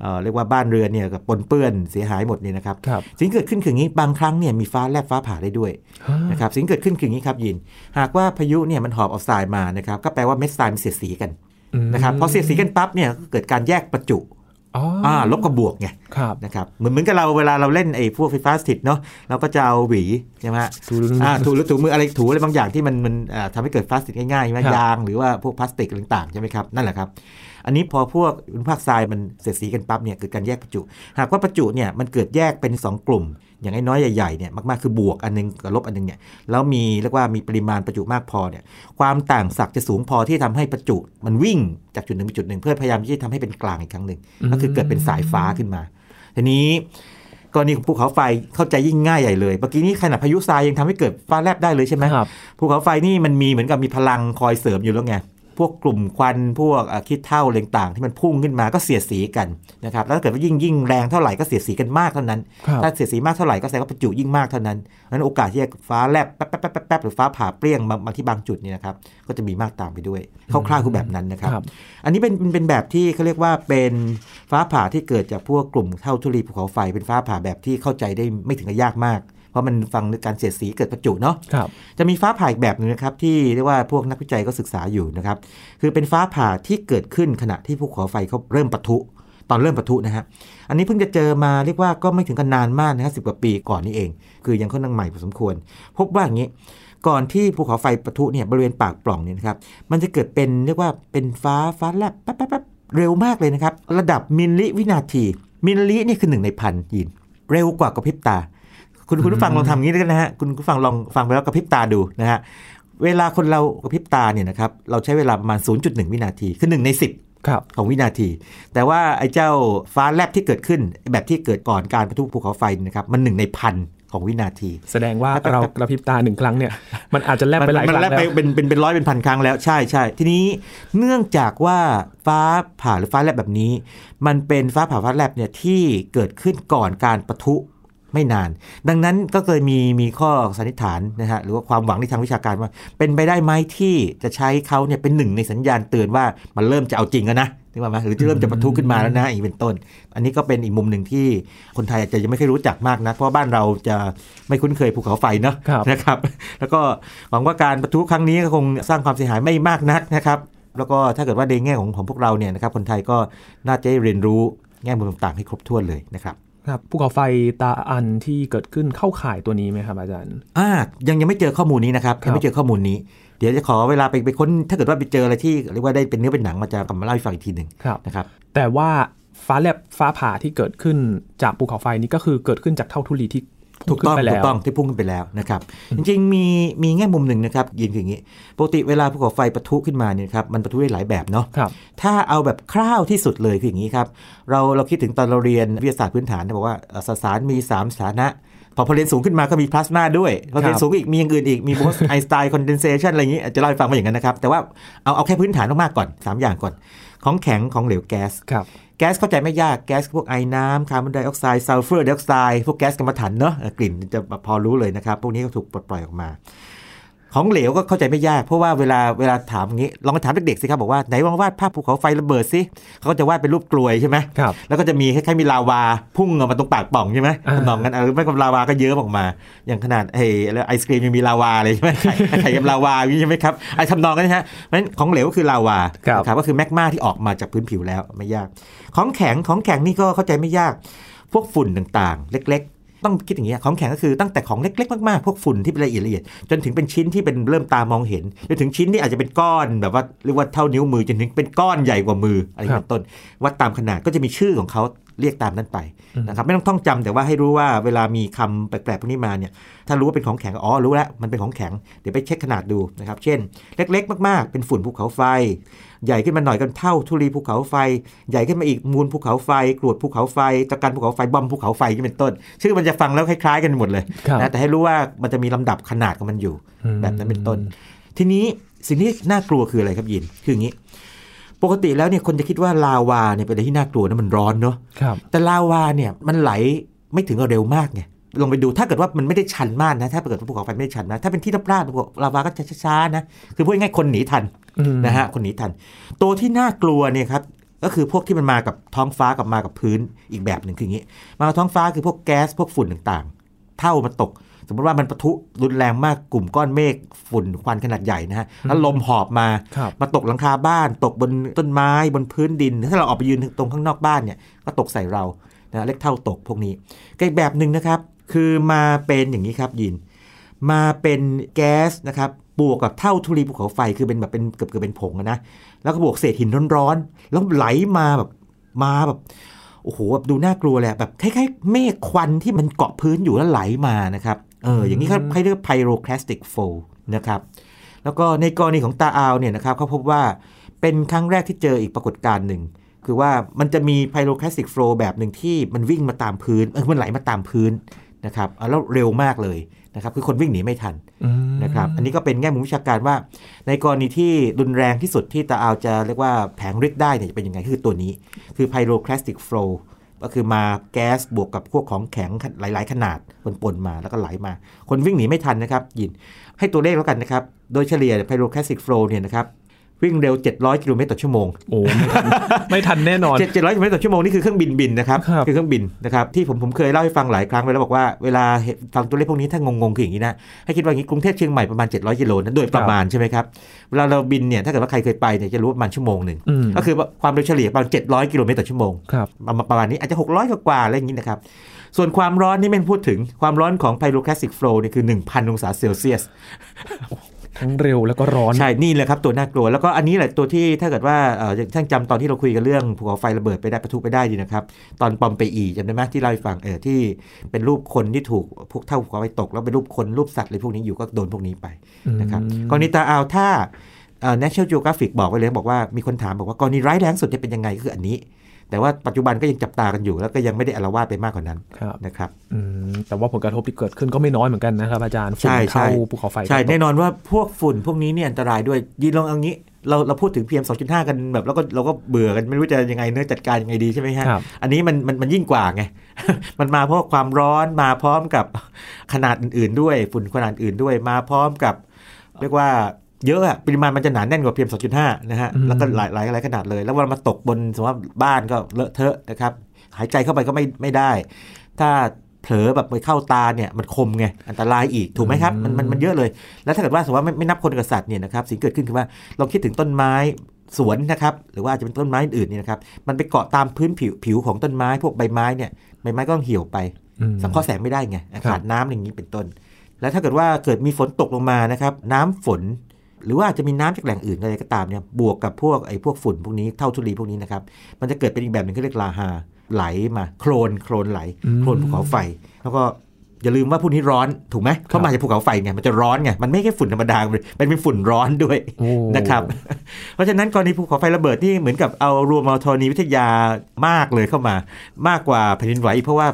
Speaker 2: เอ่อเรียกว่าบ้านเรือนเนี่ยก็ปนเปื้อนเสียหายหมดเนี่ยนะครับ
Speaker 1: ครับ
Speaker 2: สิ่งที่เกิดขึ้นคืออย่างนี้บางครั้งเนี่ยมีฟ้าแลบฟ้าผ่าได้ด้วย
Speaker 1: ฮะ
Speaker 2: นะครับสิ่งที่เกิดขึ้นคืออย่างนี้ครับยิน หากว่าพายุเนี่ยมันหอบเอาทรายมานะครับก็แปลว่าเม็ดทรายมันเสียดสีกัน
Speaker 1: อืม
Speaker 2: นะครับพอเสียดสีกันปั๊บเนี่ยก็เกิดการแยกประจุ
Speaker 1: อ๋ออ
Speaker 2: อ่าลบกับบวกไง
Speaker 1: ครับ
Speaker 2: นะครับเหมือนเหมือนกับเราเวลาเราเล่นไอ้พวกไฟฟ้าสถิตเนาะเราก็จะเอาหวีใช่ไหมฮะ
Speaker 1: ถู
Speaker 2: อ่าถูหรือถูมืออะไรถูอะไรบางอย่างที่มันมันอ่าทำให้เกิดพลาสติกง่ายๆใช่ไหม
Speaker 1: ครับ
Speaker 2: ยางหรือว่าพวกพลาสติกต่างๆใช่ไหมครับนั่นแหละครับ อันนี้พอพวกอุณหภาคทรายมันเสียดสีกันปั๊บเนี่ยเกิดการแยกประจุ หากว่าประจุเนี่ยมันเกิดแยกเป็น 2 กลุ่ม อย่างน้อยๆใหญ่ๆเนี่ยมากๆคือบวกอันหนึงกับลบอันหนึงเนี่ยแล้วมีเรียกว่ามีปริมาณประจุมากพอเนี่ยความต่างศักย์จะสูงพอที่ทำให้ประจุมันวิ่งจากจุดหนึ่งไปจุดหนึ่งเพื่อพยายามที่จะทำให้เป็นกลางอีกครั้งหนึ่งก็คือเกิดเป็นสายฟ้าขึ้นมาทีนี้กรณีของภูเขาไฟเข้าใจยิ่งง่ายใหญ่เลยเมื่อกี้นี้ขนาดพายุทรายยังทำให้เกิดฟ้าแลบได้เลยใช่ไหม
Speaker 1: ครับ
Speaker 2: ภูเขาไฟนี่มันมีเหมือนกับมีพลังคอยเสริมอยู่แล้วไง พวกกลุ่มควันพวกอะคิดเท่าอะไรต่างๆที่มันพุ่งขึ้นมาก็เสียดสีกันนะครับแล้วถ้าเกิดว่ายิ่งยิ่งแรงเท่าไหร่ก็เสียดสีกันมากเท่านั้น
Speaker 1: ครับ
Speaker 2: ถ้าเสียดสีมากเท่าไหร่ก็แสดงว่าประจุยิ่งมากเท่านั้นนั้นโอกาสที่จะฟ้าแลบแป๊บแป๊บแป๊บแป๊บแป๊บหรือฟ้าผ่าเปรี้ยงบางบางที่บางจุดเนี่ยนะครับก็จะมีมากตามไปด้วยคร่าวๆคือแบบนั้นนะครับ
Speaker 1: ครับ
Speaker 2: อันนี้เป็นเป็นเป็นแบบที่เขาเรียกว่าเป็นฟ้าผ่าที่เกิดจากพวกกลุ่มเท่าทุลีภูเขาไฟเป็นฟ้าผ่าแบบที่เข้าใจได้ไม่ถึงกับยากมาก เพราะมันฟังในการเสียดสีเกิดประจุเนาะ
Speaker 1: ครับ
Speaker 2: จะมีฟ้าผ่าอีกแบบหนึงนะครับที่เรียกว่าพวกนักวิจัยก็ศึกษาอยู่นะครับคือเป็นฟ้าผ่าที่เกิดขึ้นขณะที่ภูเขาไฟเขาเริ่มปะทุ ตอนเริ่มปะทุนะฮะอันนี้เพิ่งจะเจอมาเรียกว่าก็ไม่ถึงกันนานมากนะฮะสิบกว่าปีก่อนนี้เอง คือยังค่อนข้างใหม่พอสมควร พบว่าอย่างนี้ก่อนที่ภูเขาไฟปะทุเนี่ยบริเวณปากปล่องเนี่ยนะครับมันจะเกิดเป็นเรียกว่าเป็นฟ้าฟ้าแลบแป๊บแป๊บแป๊บเร็วมากเลยนะครับ ระดับมิลลิวินาที มิลลินี่คือหนึ่งในพันยิน เร็วกว่ากระพริบตา คุณคุณผู้ฟังลองทำอย่างนี้ด้วยนะฮะคุณผู้ฟังลองฟังไปแล้วกระพริบตาดูนะฮะเวลาคนเรากระพริบตาเนี่ยนะครับเราใช้เวลาประมาณ 0.1 วินาทีคือ1ใน 10
Speaker 1: ครับ
Speaker 2: ของวินาที แต่ว่าไอ้เจ้าฟ้าแลบที่เกิดขึ้น แบบที่เกิดก่อนการประทุภูเขาไฟเนยนะครับมันหนึ่งในพันของวินาที
Speaker 1: แสดงว่าเรากระพริบตาหนึ่งครั้งเนี่ยมันอาจจะแลบไปหลายค
Speaker 2: มัน
Speaker 1: รั้ง
Speaker 2: แลบ
Speaker 1: แล้
Speaker 2: ไป
Speaker 1: ว
Speaker 2: เป็นเป็นเป็นร้อยเป็นพันครั้งแล้วใช่ใช่ทีนี้เนื่องจากว่าฟ้าผ่าหรือฟ้าแลบแบบนี้ มันเป็นฟ้าผ่าฟ้าแลบเนี่ยที่เกิดขึ้นก่อนการประทุ ไม่นาน ดังนั้นก็เคยมีมีข้อสันนิษฐานนะฮะหรือว่าความหวังในทางวิชาการว่า เป็นไปได้ไหมที่จะใช้เขาเนี่ยเป็นหนึ่งในสัญญาณเตือนว่ามันเริ่มจะเอาจริงแล้วนะนึกว่าไหมหรือที่เริ่มจะประทุขึ้นมาแล้วนะอย่างนี้เป็นต้น อันนี้ก็เป็นอีกมุมหนึ่งที่คนไทยอาจจะยังไม่เคยรู้จักมากนะเพราะว่าบ้านเราจะไม่คุ้นเคยภูเขาไฟเนาะ
Speaker 1: ครับ
Speaker 2: นะครับ แล้วก็หวังว่าการประทุครั้งนี้ก็คงสร้างความเสียหายไม่มากนักนะครับ แล้วก็ถ้าเกิดว่าในแง่ของของพวกเราเนี่ยนะครับคนไทยก็น่าจะได้เรียนรู้แง่มุมต่างๆให้ครบถ้วนเลยนะครับ
Speaker 1: ครับภูเขาไฟตาอันที่เกิดขึ้นเข้าข่ายตัวนี้ไหมครับอาจารย์
Speaker 2: อ่ายังยังไม่เจอข้อมูลนี้นะครับ
Speaker 1: ครับ
Speaker 2: ยังไม่เจอข้อมูลนี้ เดี๋ยวจะขอเวลาไปไปค้นถ้าเกิดว่าไปเจออะไรที่เรียกว่าได้เป็นเนื้อเป็นหนังมาจะกลับมาเล่าให้ฟังอีกทีหนึ่ง
Speaker 1: ครับ
Speaker 2: นะครับ
Speaker 1: แต่ว่าฟ้าแลบฟ้าผ่าที่เกิดขึ้นจากภูเขาไฟนี้ก็คือเกิดขึ้นจากเท่าทุลีที่พุ่
Speaker 2: ถูกต้อง
Speaker 1: ขึ้นไป
Speaker 2: ถู
Speaker 1: แล้
Speaker 2: ก
Speaker 1: ว
Speaker 2: ต้องที่พุ่งขึ้นไปแล้วนะครับ จริงๆมีมีแง่มุมหนึ่งนะครับยินคืออย่างนี้ ปกติเวลาภูเขาไฟปะทุขึ้นมาเนี่ยครับมันปะทุได้หลายแบบเนาะ
Speaker 1: ครับ
Speaker 2: ถ้าเอาแบบคร่าวที่สุดเลยคืออย่างนี้ครับ เราเราคิดถึงตอนเราเรียนวิทยาศาสตร์พื้นฐานเนี่ยบอกว่าเอ่อสสารมี 3 สถานะพอพอเรียนสูงขึ้นมาก็มีพลาสมาด้วย พอเรียนสูงอีกมีอย่างอื่นอีก มี Bose-Einstein condensation อะไรอย่างนี้อาจจะเล่าให้ฟังว่าอย่างนั้นนะครับ แต่ว่าเอาเอาแค่พื้นฐานมากๆก่อน 3 อย่างก่อน ของแข็งของเหลวแก๊ส
Speaker 1: ครับ
Speaker 2: แก๊สเข้าใจไม่ยากแก๊สพวกไอ้น้ำคาร์บอนไดออกไซด์ซัลเฟอร์ไดออกไซด์พวกแก๊สกำมะถันเนาะกลิ่นจะพอรู้เลยนะครับ พวกนี้ก็ถูกปลดปล่อยออกมา ของเหลวก็เข้าใจไม่ยาก เพราะว่าเวลาเวลาถามอย่างนี้ ลองไปถามเด็กๆสิครับบอกว่าไหนลองวาดภาพภูเขาไฟระเบิดสิเขาก็จะวาดเป็นรูปกรวยใช่ไหม
Speaker 1: ครับ
Speaker 2: แล้วก็จะมีคล้ายๆมีลาวาพุ่งออกมาตรงปากป่องใช่ไหม
Speaker 1: อ่า
Speaker 2: ทำนองนั้นเออไม่กับลาวาก็เยอะออกมา อย่างขนาดไอ้แล้วไอศครีมยังมีลาวาเลยใช่ไหมไข่ไข่กับลาวาอย่างนี้ใช่ไหมครับไอ้ทำนองนั้นนะฮะเพราะฉะนั้นของเหลวก็คือลาวา
Speaker 1: ครับ
Speaker 2: นะครับก็คือแมกมาที่ออกมาจากพื้นผิวแล้วไม่ยาก ของแข็งของแข็งนี่ก็เข้าใจไม่ยาก พวกฝุ่นต่างๆ เล็กๆ ต้องคิดอย่างนี้ยของแข็งก็คือตั้งแต่ของเล็ก ๆ มากๆ พวกฝุ่นที่เป็นละเอียดละเอียดจนถึงเป็นชิ้นที่เป็นเริ่มตามองเห็นจนถึงชิ้นที่อาจจะเป็นก้อนแบบว่าเรียกว่าเท่านิ้วมือจนถึงเป็นก้อนใหญ่กว่ามืออะไรอย่างนี้เป็นต้นวัดตามขนาดก็จะมีชื่อของเขา เรียกตามนั้นไปนะครับไม่ต้องท่องจำแต่ว่าให้รู้ว่าเวลามีคำแปลกๆพวกนี้มาเนี่ยถ้ารู้ว่าเป็นของแข็งอ๋อรู้แล้วมันเป็นของแข็งเดี๋ยวไปเช็คขนาดดูนะครับเช่น เล็กๆ มากๆ เป็นฝุ่นภูเขาไฟ ใหญ่ขึ้นมาหน่อยกันเท่าทุลีภูเขาไฟ ใหญ่ขึ้นมาอีกมูลภูเขาไฟกรวดภูเขาไฟตะกันภูเขาไฟบอมภูเขาไฟที่เป็นต้น ชื่อมันจะฟังแล้วคล้ายๆกันหมดเลย
Speaker 1: ครับ
Speaker 2: นะแต่ให้รู้ว่ามันจะมีลำดับขนาดของมันอยู่
Speaker 1: อืม
Speaker 2: แบบนั้นเป็นต้น ทีนี้สิ่งที่น่ากลัวคืออะไรครับยินคืออย่างนี้ ปกติแล้วเนี่ยคนจะคิดว่าลาวาเนี่ยเป็นอะไรที่น่ากลัวนะมันร้อนเนาะ
Speaker 1: ครับ
Speaker 2: แต่ลาวาเนี่ยมันไหลไม่ถึงกับเร็วมากไงลองไปดูถ้าเกิดว่ามันไม่ได้ชันมากนะ ถ้าเกิดว่าภูเขาไฟไม่ได้ชันนะถ้าเป็นที่ราบๆภูเขาลาวาก็จะช้าๆนะคือพูดง่ายๆคนหนีทัน
Speaker 1: อืม
Speaker 2: นะฮะคนหนีทัน ตัวที่น่ากลัวเนี่ยครับก็คือพวกที่มันมากับท้องฟ้ากับมากับพื้นอีกแบบหนึ่งคืออย่างนี้ มากับท้องฟ้าคือพวกแก๊สพวกฝุ่นต่างๆ เท่ามันตก สมมติว่ามันปะทุรุนแรงมากกลุ่มก้อนเมฆฝุ่นควันขนาดใหญ่นะฮะแล้วลมหอบมา
Speaker 1: ครับ
Speaker 2: มาตกหลังคาบ้าน ตกบนต้นไม้บนพื้นดิน ถ้าเราออกไปยืนตรงข้างนอกบ้านเนี่ยก็ตกใส่เรานะเรียกเท่าตกพวกนี้ก็อีกแบบหนึ่งนะครับ คือมาเป็นอย่างนี้ครับยิน มาเป็นแก๊สนะครับบวกกับเท่าทุลีภูเขาไฟคือเป็นแบบเป็นเกือบเกือบเป็นผงอะนะแล้วก็บวกเศษหินร้อนๆแล้วไหลมาแบบมาแบบโอ้โหแบบดูน่ากลัวเลยอะแบบคล้ายๆ เมฆควันที่มันเกาะพื้นอยู่แล้วไหลมานะครับ เอออย่างนี้เขาให้เรียก pyroclastic flow นะครับแล้วก็ในกรณีของตาอาวเนี่ยนะครับเขาพบว่าเป็นครั้งแรกที่เจออีกปรากฏการณ์หนึ่ง คือว่ามันจะมี pyroclastic flow แบบหนึ่งที่มันวิ่งมาตามพื้นเออมันไหลมาตามพื้นนะครับอะแล้วเร็วมากเลยนะครับคือคนวิ่งหนีไม่ทัน
Speaker 1: อืม
Speaker 2: นะครับอันนี้ก็เป็นแง่มุมวิชาการว่า ในกรณีที่รุนแรงที่สุดที่ตาอาวจะเรียกว่าแผงฤทธิ์ได้เนี่ยจะเป็นยังไงคือตัวนี้ คือ pyroclastic flow ก็ ก็คือมาแก๊สบวกกับพวกของแข็งหลาย ๆ ขนาดปนๆมาแล้วก็ไหลมา คนวิ่งหนีไม่ทันนะครับยินให้ตัวเลขแล้วกันนะครับ โดยเฉลี่ย pyroclastic flow เนี่ยนะครับ วิ่งเร็ว 700 กิโลเมตรต่อชั่วโมง
Speaker 1: โอ้ไม่ทันไม่ทันแน่นอน
Speaker 2: 7 700 กิโลเมตรต่อชั่วโมงนี่คือเครื่องบินบินนะครับ
Speaker 1: ครับ
Speaker 2: คือเครื่องบินนะครับที่ผมผมเคยเล่าให้ฟังหลายครั้งไปแล้วบอกว่าเวลาเห็นฟังตัวเลขพวกนี้ถ้างงๆคืออย่างนี้นะให้คิดว่าอย่างนี้กรุงเทพเชียงใหม่ประมาณ 700 กิโลนะโดยประมาณใช่ไหมครับเวลาเราบินเนี่ยถ้าเกิดว่าใครเคยไปเนี่ยจะรู้ว่าประมาณชั่วโมงหนึ่ง
Speaker 1: อืม
Speaker 2: ก็คือความเร็วเฉลี่ยประมาณ 700 กิโลเมตรต่อชั่วโมง
Speaker 1: ครับ
Speaker 2: ประมาณประมาณนี้อาจจะ 600 กว่าๆอะไรอย่างนี้นะครับส่วนความร้อนนี่ไม่พูดถึงความร้อนของ pyroclastic flow นี่คือ 1,000 องศาเซลเซียส
Speaker 1: ทั้งเร็วแล้วก็ร้อน
Speaker 2: ใช่นี่แหละครับตัวน่ากลัวแล้วก็อันนี้แหละตัวที่ถ้าเกิดว่าเอ่อท่านจำตอนที่เราคุยกันเรื่องภูเขาไฟระเบิดไปได้ประทุไปได้ดีนะครับ ตอนปอมเปอีจำได้ไหมที่เล่าให้ฟังเออที่เป็นรูปคนที่ถูกพวกเท่าภูเขาไฟตก แล้วเป็นรูปคนรูปสัตว์อะไรพวกนี้อยู่ก็โดนพวกนี้ไปนะครับ
Speaker 1: อืม
Speaker 2: กรณีตาเอาวถ้าเอ่อ National Geographic บอกไว้เลยบอกว่ามีคนถามบอกว่ากรณีร้ายแรงสุดจะเป็นยังไงก็คืออันนี้ แต่ว่าปัจจุบันก็ยังจับตากันอยู่ แล้วก็ยังไม่ได้อาละวาดไปมากกว่านั้น
Speaker 1: ครับ
Speaker 2: นะครับ
Speaker 1: อืมแต่ว่าผลกระทบที่เกิดขึ้นก็ไม่น้อยเหมือนกันนะครับอาจารย์ฝุ่น
Speaker 2: ใช่ใช่
Speaker 1: เข้าภูเขาไฟ
Speaker 2: ใช่
Speaker 1: ก็ตก
Speaker 2: แน่นอนว่าพวกฝุ่นพวกนี้เนี่ยอันตรายด้วยยีนลองเอางี้เราเราพูดถึง PM 2.5 กันแบบแล้วก็เราก็เบื่อกันไม่รู้จะยังไงเนื้อะจัดการยังไงดีใช่ไหมฮะ
Speaker 1: ครับ
Speaker 2: อันนี้มันมันมันยิ่งกว่าไง มันมาเพราะความร้อนมาพร้อมกับขนาดอื่น ๆ ด้วย ฝุ่นขนาดอื่นด้วยมาพร้อมกับ เรียกว่า เยอะอะปริมาณมันจะหนาแน่นกว่า PM 2.5 นะฮะ
Speaker 1: อืม
Speaker 2: แล้วก็หลายหลายหลายขนาดเลย แล้วเวลามาตกบนสมมติว่าบ้านก็เลอะเทอะนะครับ หายใจเข้าไปก็ไม่ไม่ได้ ถ้าเผลอแบบไปเข้าตาเนี่ยมันคมไง อันตรายอีกถูกไหมครับ มันมันมันเยอะเลย แล้วถ้าเกิดว่าสมมติว่าไม่ไม่นับคนกับสัตว์เนี่ยนะครับสิ่งเกิดขึ้นคือว่าลองคิดถึงต้นไม้สวนนะครับ หรือว่าอาจจะเป็นต้นไม้อื่นๆเนี่ยนะครับ มันไปเกาะตามพื้นผิวผิวของต้นไม้ พวกใบไม้เนี่ยใบไม้ก็ต้องเหี่ยวไป
Speaker 1: อืม
Speaker 2: สังเคราะห์แสงไม่ได้ไงขาดน้ำอะไรอย่างนี้เป็นต้น แล้วถ้าเกิดว่าเกิดมีฝนตกลงมานะครับ น้ำฝน หรือว่าอาจจะมีน้ำจากแหล่งอื่นอะไรก็ตามเนี่ยบวกกับพวกไอ้พวกฝุ่นพวกนี้เท่าทุลีพวกนี้นะครับมันจะเกิดเป็นอีกแบบหนึ่งที่เรียกลาฮาไหลมาโคลนโคลนไหล
Speaker 1: อืม
Speaker 2: โคลนภูเขาไฟ แล้วก็อย่าลืมว่าพวกนี้ร้อนถูกไหมเพราะมาจากภูเขาไฟไงมันจะร้อนไงมันไม่ใช่ฝุ่นธรรมดามันเป็นฝุ่นร้อนด้วย
Speaker 1: โอ้
Speaker 2: นะครับเพราะฉะนั้นกรณีภูเขาไฟระเบิดนี่เหมือนกับเอารวมเอาธรณีวิทยามากเลยเข้ามามากกว่าแผ่นดินไหวเพราะว่า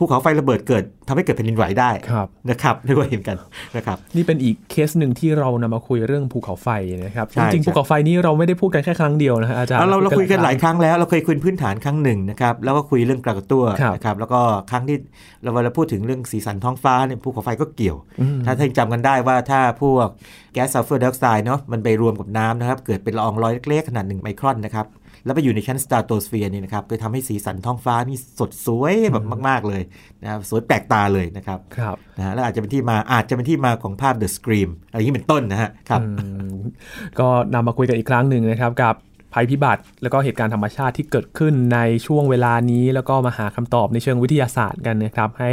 Speaker 2: ภูเขาไฟระเบิดเกิดทำให้เกิดแผ่นดินไหวได้
Speaker 1: ครับ
Speaker 2: นะครับเรียกว่าเห็นกันนะครับ
Speaker 1: นี่เป็นอีกเคสหนึ่งที่เรานำมาคุยเรื่องภูเขาไฟนะครับ
Speaker 2: ใช่
Speaker 1: จริงๆ
Speaker 2: ใช่
Speaker 1: ภูเขาไฟนี้เราไม่ได้พูดกันแค่ครั้งเดียวนะฮะอาจารย์
Speaker 2: เอาเราเราคุยกันหลาย
Speaker 1: ค
Speaker 2: รั้งแล้วเราเคยคุยพื้นฐานครั้งหนึ่งนะครับแล้วก็คุยเรื่องการก่อตัว
Speaker 1: ครับ
Speaker 2: นะครับแล้วก็ครั้งที่เราเวลาพูดถึงเรื่องสีสันท้องฟ้าเนี่ยภูเขาไฟก็เกี่ยว
Speaker 1: อืม
Speaker 2: ถ้าท่านจำกันได้ว่าถ้าพวกแก๊สซัลเฟอร์ไดออกไซด์เนาะมันไปรวมกับน้ำนะครับเกิดเป็นละอองลอยเล็กๆขนาดหนึ่งไมครอนนะครับ แล้วไปอยู่ในชั้นสตาร์โตสเฟียร์นี่นะครับก็ทำให้สีสันท้องฟ้านี่สดสวยแบบมาก ๆ เลยนะครับสวยแปลกตาเลยนะครับ
Speaker 1: ครับ
Speaker 2: นะฮะแล้วอาจจะเป็นที่มาอาจจะเป็นที่มาของภาพ The Scream อะไรอย่างนี้เป็นต้นนะฮะครับ
Speaker 1: อืมก็นำมาคุยกันอีกครั้งหนึ่งนะครับกับภัยพิบัติ แล้วก็เหตุการณ์ธรรมชาติที่เกิดขึ้นในช่วงเวลานี้ แล้วก็มาหาคำตอบในเชิงวิทยาศาสตร์กันนะครับ ให้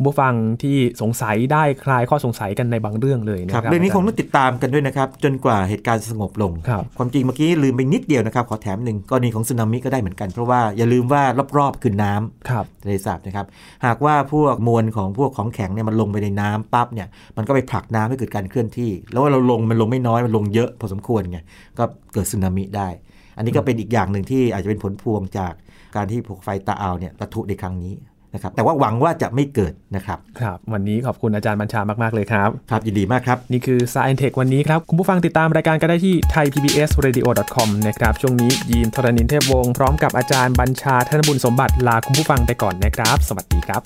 Speaker 1: คุณผู้ฟังที่สงสัยได้คลายข้อสงสัยกันในบางเรื่องเลยนะ
Speaker 2: ค
Speaker 1: ค
Speaker 2: รั
Speaker 1: รั
Speaker 2: บบเรื่องนี้คงาต้องติดตามกันด้วยนะครับ จนกว่าเหตุการณ์จะสงบลง
Speaker 1: ครับ
Speaker 2: ความจริงเมื่อกี้ลืมไปนิดเดียวนะครับ ขอแถมหนึ่งกรณีของสึนามิก็ได้เหมือนกัน เพราะว่าอย่าลืมว่ารอบๆคือน้ำ
Speaker 1: ครับ
Speaker 2: ทะเลสาบนะครับ หากว่าพวกมวลของพวกของแข็งเนี่ยมันลงไปในน้ำปั๊บเนี่ยมันก็ไปผลักน้ำให้เกิดการเคลื่อนที่ แล้วว่าเราลงมันลงไม่น้อยมันลงเยอะพอสมควรไงก็เกิดสึนามิได้ อันนี้ก็เป็นอีกอย่างหนึ่งที่อาจจะเป็นผลพวงจากการที่ภูเขาไฟตาอาวเนี่ยปะทุในครั้งนี้ นะครับแต่ว่าหวังว่าจะไม่เกิดนะครับ
Speaker 1: ครับ วันนี้ขอบคุณอาจารย์บัญชามาก ๆ เลยครับ
Speaker 2: ครับยินดีมากครับ
Speaker 1: นี่คือ Science Tech วันนี้ครับ คุณผู้ฟังติดตามรายการก็ได้ที่ thaipbsradio.com นะครับ ช่วงนี้ยีนทรณินเทพวงศ์พร้อมกับอาจารย์บัญชาธนบุญสมบัติลาคุณผู้ฟังไปก่อนนะครับ สวัสดีครับ